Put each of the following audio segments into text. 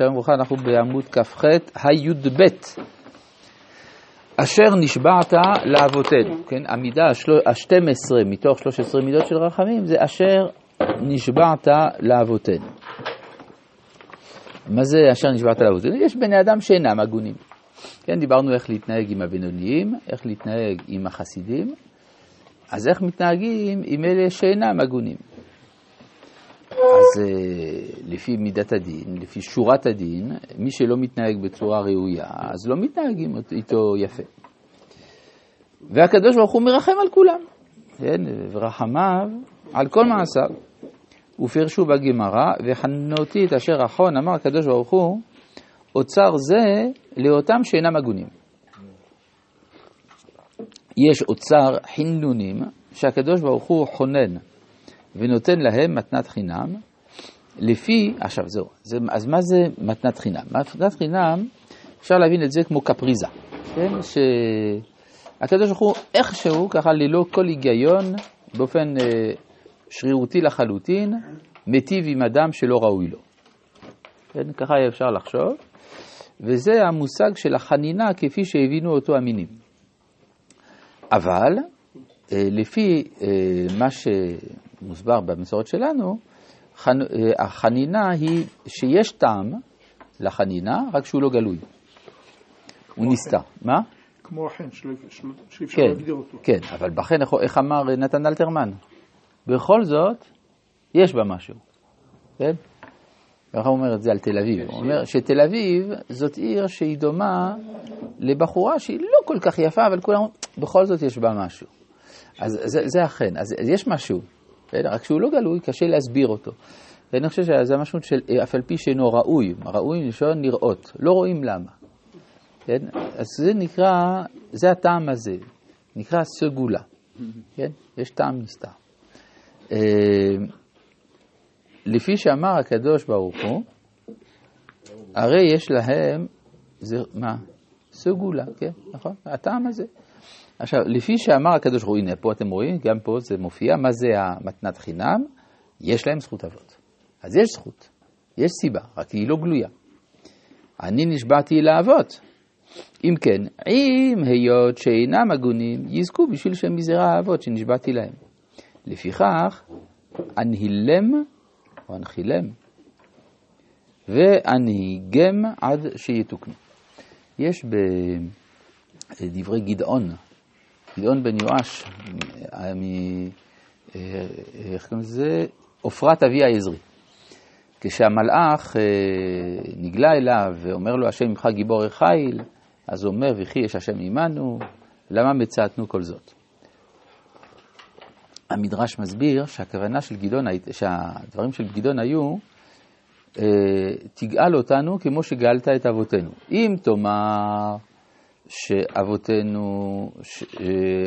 שלום וברכה, אנחנו בעמוד כ"ח, הי"ב. אשר נשבעת לאבותינו, כן, המידה ה-12 מתוך 13 מידות של רחמים זה אשר נשבעת לאבותינו. מה זה אשר נשבעת לאבותינו? יש בני אדם שאינם הגונים. כן, דיברנו איך להתנהג עם הבינוניים, איך להתנהג עם החסידים, אז איך מתנהגים עם אלה שאינם הגונים? אז אה, לפי מידת הדין, לפי שורת הדין, מי שלא מתנהג בצורה ראויה, אז לא מתנהגים איתו יפה. והקדוש ברוך הוא מרחם על כולם, כן, ורחמיו על כל מעשיו. ופרשו בגמרא, וחנותי את אשר אחון, אמר הקדוש ברוך הוא, אוצר זה לאותם שאינם הגונים. יש אוצר חינונים שהקדוש ברוך הוא חונן ונותן להם מתנת חינם, לפי, עכשיו זהו, זה, אז מה זה מתנת חינם? מתנת חינם, אפשר להבין את זה כמו קפריזה, כן? שהקדוש ברוך הוא איכשהו, ככה ללא כל היגיון, באופן אה, שרירותי לחלוטין, מיטיב עם אדם שלא ראוי לו. כן? ככה אפשר לחשוב, וזה המושג של החנינה כפי שהבינו אותו המינים. אבל לפי אה, מה שמוסבר במסורת שלנו, אה, החנינה היא שיש טעם לחנינה, רק שהוא לא גלוי. הוא נסתר. מה? כמו החן, שאי אפשר כן, להגדיר אותו. כן, אבל בחן, איך אמר נתן אלתרמן? בכל זאת, יש בה משהו. כן? ככה הוא אומר את זה על תל אביב. הוא אומר שתל אביב זאת עיר שהיא דומה לבחורה שהיא לא כל כך יפה, אבל כולם, בכל זאת יש בה משהו. אז זה, זה אכן, אז, אז יש משהו, כן? רק שהוא לא גלוי, קשה להסביר אותו. ואני חושב שזה המשמעות של אף על פי שאינו ראוי, ראוי מלשון לראות, לא רואים למה. כן? אז זה נקרא, זה הטעם הזה, נקרא סגולה, כן? יש טעם נסתר. אה, לפי שאמר הקדוש ברוך הוא, הרי יש להם, זה, מה? סגולה, כן, נכון? הטעם הזה. עכשיו, לפי שאמר הקדוש ברוך הוא, הנה, פה אתם רואים, גם פה זה מופיע, מה זה המתנת חינם? יש להם זכות אבות. אז יש זכות, יש סיבה, רק היא לא גלויה. אני נשבעתי לאבות. אם כן, אם היות שאינם הגונים, יזכו בשביל שהם מזרע האבות שנשבעתי להם. לפיכך, אנהילם או אנחילם, ואנהיגם עד שיתוקנו. יש בדברי גדעון, גדעון בן יואש. איך קוראים לזה? עופרת אבי העזרי. כשהמלאך נגלה אליו ואומר לו, השם ממך גיבור החיל, אז הוא אומר, וכי יש השם עמנו, למה מצאתנו כל זאת? המדרש מסביר שהכוונה של גדעון, שהדברים של גדעון היו, תגאל אותנו כמו שגאלת את אבותינו. אם תאמר שאבותינו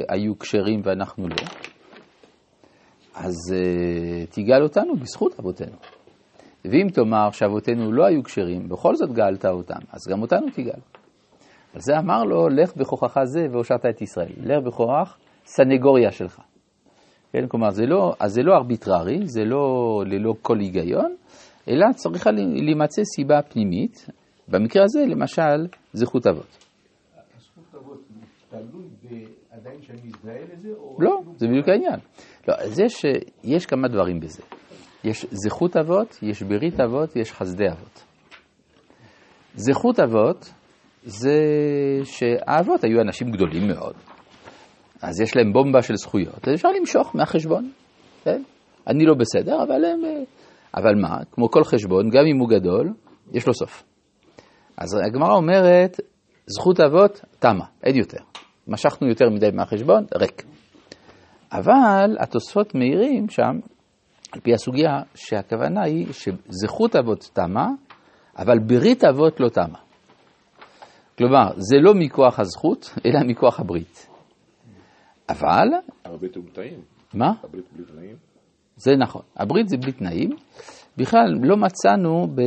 היו כשרים ואנחנו לא, אז תגאל אותנו בזכות אבותינו. ואם תאמר שאבותינו לא היו כשרים, בכל זאת גאלת אותם, אז גם אותנו תגאל. על זה אמר לו, לך בכוחך זה והושעת את ישראל. לך בכוח סנגוריה שלך. כן, כלומר, זה לא, אז זה לא ארביטררי, זה לא ללא כל היגיון, אלא צריכה להימצא סיבה פנימית, במקרה הזה, למשל, זכות אבות. תלוי בעדיין שאני מזדהה לזה? לא, זה בדיוק העניין. לא, זה שיש כמה דברים בזה. יש זכות אבות, יש ברית אבות, יש חסדי אבות. זכות אבות זה שהאבות היו אנשים גדולים מאוד. אז יש להם בומבה של זכויות, אז אפשר למשוך מהחשבון. כן? אני לא בסדר, אבל הם... אבל מה, כמו כל חשבון, גם אם הוא גדול, יש לו סוף. אז הגמרא אומרת, זכות אבות, תמה, אין יותר. משכנו יותר מדי מהחשבון, ריק. אבל התוספות מעירים שם, על פי הסוגיה, שהכוונה היא שזכות אבות תמה, אבל ברית אבות לא תמה. כלומר, זה לא מכוח הזכות, אלא מכוח הברית. אבל... הברית הוא בלי תנאים. מה? הברית בלי תנאים. זה נכון. הברית זה בלי תנאים. בכלל, לא מצאנו ב...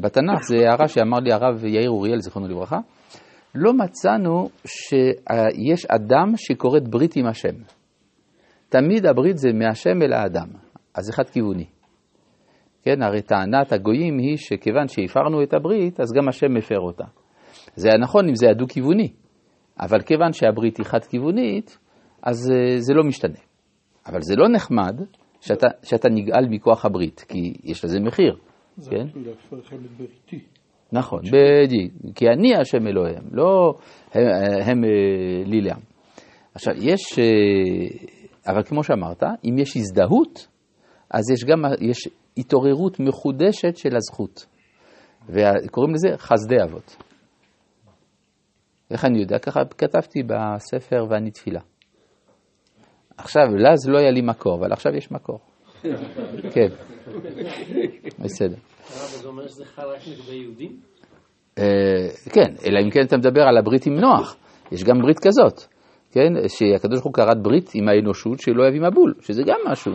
בתנ"ך, זו הערה שאמר לי הרב יאיר אוריאל, זיכרונו לברכה, לא מצאנו שיש אדם שכורת ברית עם השם. תמיד הברית זה מהשם אל האדם, אז זה חד כיווני. כן, הרי טענת הגויים היא שכיוון שהפרנו את הברית, אז גם השם מפר אותה. זה היה נכון אם זה היה דו-כיווני, אבל כיוון שהברית היא חד-כיוונית, אז אה, זה לא משתנה. אבל זה לא נחמד שאתה, שאתה נגאל מכוח הברית, כי יש לזה מחיר, זה כן? כאילו להפר לכם את בריתי. נכון, בדיוק, כי אני השם אלוהיהם, לא הם, הם אה, לי לעם. עכשיו, יש, אה, אבל כמו שאמרת, אם יש הזדהות, אז יש גם, יש התעוררות מחודשת של הזכות. וקוראים לזה חסדי אבות. איך אני יודע? ככה כתבתי בספר ואני תפילה. עכשיו, לאז לא היה לי מקור, אבל עכשיו יש מקור. כן, בסדר. זה אומר שזה חל רק לגבי יהודים? אה, כן, אלא אם כן אתה מדבר על הברית עם נוח. יש גם ברית כזאת, כן? שהקדוש ברוך הוא כרת ברית עם האנושות שלא עם הבול, שזה גם משהו.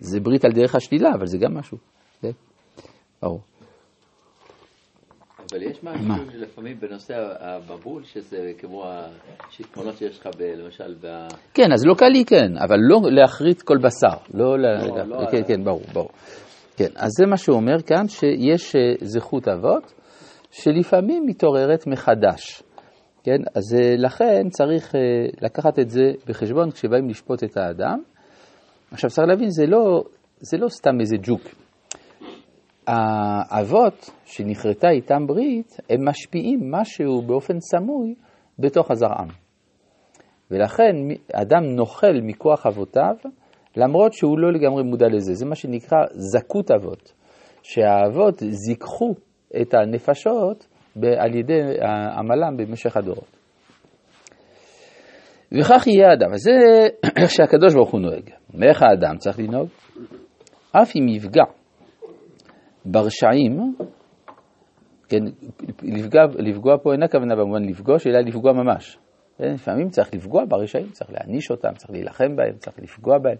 זה ברית על דרך השלילה, אבל זה גם משהו. כן? ברור. אבל יש משהו מה? שלפעמים בנושא המבול, שזה כמו השיטפונות שיש לך, למשל, ב... כן, אז לא קל לי כן, אבל לא להחריט כל בשר. לא, לא, לא כן, כן, ברור, ברור. כן, אז זה מה שהוא אומר כאן, שיש אה, זכות אבות, שלפעמים מתעוררת מחדש. כן, אז אה, לכן צריך אה, לקחת את זה בחשבון כשבאים לשפוט את האדם. עכשיו צריך להבין, זה לא, זה לא סתם איזה ג'וק. האבות שנכרתה איתם ברית, הם משפיעים משהו באופן סמוי בתוך הזרעם. ולכן אדם נוכל מכוח אבותיו, למרות שהוא לא לגמרי מודע לזה. זה מה שנקרא זכות אבות, שהאבות זיככו את הנפשות על ידי עמלם במשך הדורות. וכך יהיה האדם. זה איך שהקדוש ברוך הוא נוהג. ואיך האדם צריך לנהוג? אף אם יפגע ברשעים, כן, לפגוע, לפגוע פה אינה כוונה במובן לפגוש, אלא לפגוע ממש. כן, לפעמים צריך לפגוע ברשעים, צריך להעניש אותם, צריך להילחם בהם, צריך לפגוע בהם.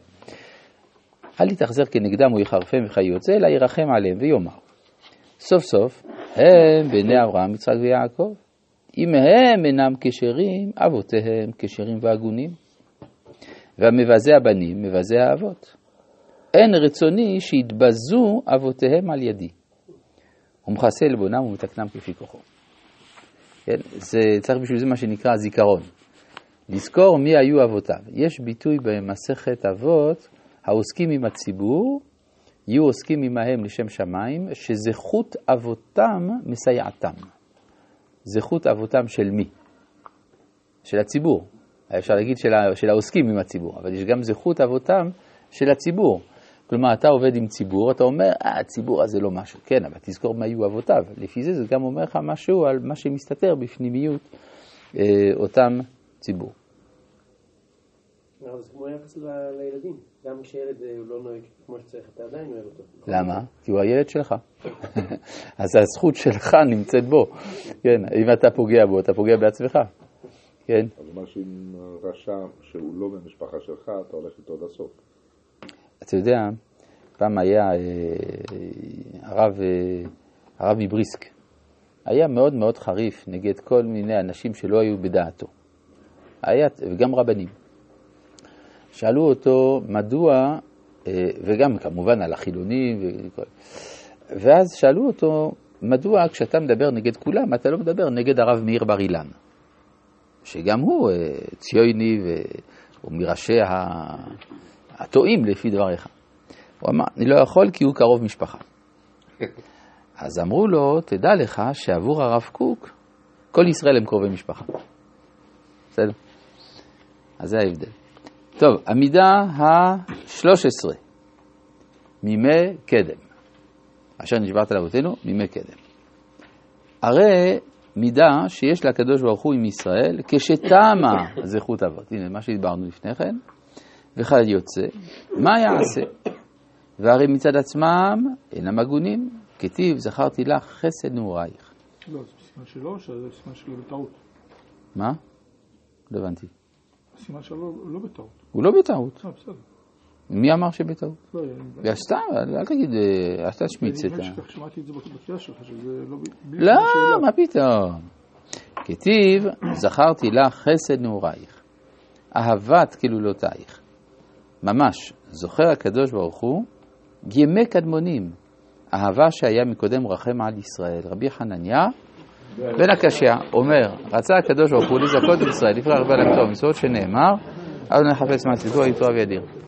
אל יתאכזר כנגדם או יחרפם וכיוצא, אלא ירחם עליהם ויאמר. סוף סוף, הם בני אברהם, יצחק ויעקב. אם הם אינם כשרים, אבותיהם כשרים והגונים. והמבזה הבנים, מבזה האבות. אין רצוני שיתבזו אבותיהם על ידי. ומכסה עלבונם ומתקנם כפי כוחו. כן? זה צריך בשביל זה מה שנקרא זיכרון. לזכור מי היו אבותיו. יש ביטוי במסכת אבות, העוסקים עם הציבור, יהיו עוסקים עמהם לשם שמיים, שזכות אבותם מסייעתם. זכות אבותם של מי? של הציבור. אפשר להגיד של העוסקים עם הציבור, אבל יש גם זכות אבותם של הציבור. כלומר, אתה עובד עם ציבור, אתה אומר, אה, הציבור הזה לא משהו. כן, אבל תזכור מה היו אבותיו. לפי זה זה גם אומר לך משהו על מה שמסתתר בפנימיות אה, אותם ציבור. זה כמו היחס לילדים. גם כשילד אה, לא נוהג כמו שצריך, אתה עדיין אוהב אותו. למה? כי הוא הילד שלך. אז הזכות שלך נמצאת בו. כן, אם אתה פוגע בו, אתה פוגע בעצמך. כן, אז משהו עם רשע שהוא לא במשפחה שלך, אתה הולך איתו עד הסוף. אתה יודע, פעם היה אה, הרב, אה, הרב מבריסק, היה מאוד מאוד חריף נגד כל מיני אנשים שלא היו בדעתו. היה, וגם רבנים. שאלו אותו מדוע, אה, וגם כמובן על החילונים, וכל, ואז שאלו אותו, מדוע כשאתה מדבר נגד כולם, אתה לא מדבר נגד הרב מאיר בר אילן, שגם הוא ציוני והוא מראשי ה- הטועים לפי דבריך. הוא אמר, אני לא יכול כי הוא קרוב משפחה. אז אמרו לו, תדע לך שעבור הרב קוק, כל ישראל הם קרובי משפחה. בסדר? אז זה ההבדל. טוב, המידה ה-13, מימי קדם. אשר נשברת לאבותינו, מימי קדם. הרי מידה שיש לקדוש ברוך הוא עם ישראל, כשתמה זכות אבות. הנה, מה שהדברנו לפני כן. וכיוצא, יוצא, מה יעשה? והרי מצד עצמם אינם הגונים, כתיב זכרתי לך חסד נעורייך. לא, זה סימן שלו או שזה סימן שלו בטעות? מה? לא הבנתי. סימן שלו לא בטעות. הוא לא בטעות. אה, בסדר. מי אמר שבטעות? לא, סתם, אל תגיד, אה, אל תשמיץ את ה... אני באמת שמעתי את זה בתפילה שלך, שזה לא... לא. מה פתאום. כתיב, זכרתי לך חסד נעורייך, אהבת כלולותייך. ממש, זוכר הקדוש ברוך הוא ימי קדמונים, אהבה שהיה מקודם רחם על ישראל. רבי חנניה בן הקשיא אומר, רצה הקדוש ברוך הוא לזכות את ישראל, לפרח ולקטוע מצוות שנאמר, אדוני חפץ מעשיתו, היתרו וידיר.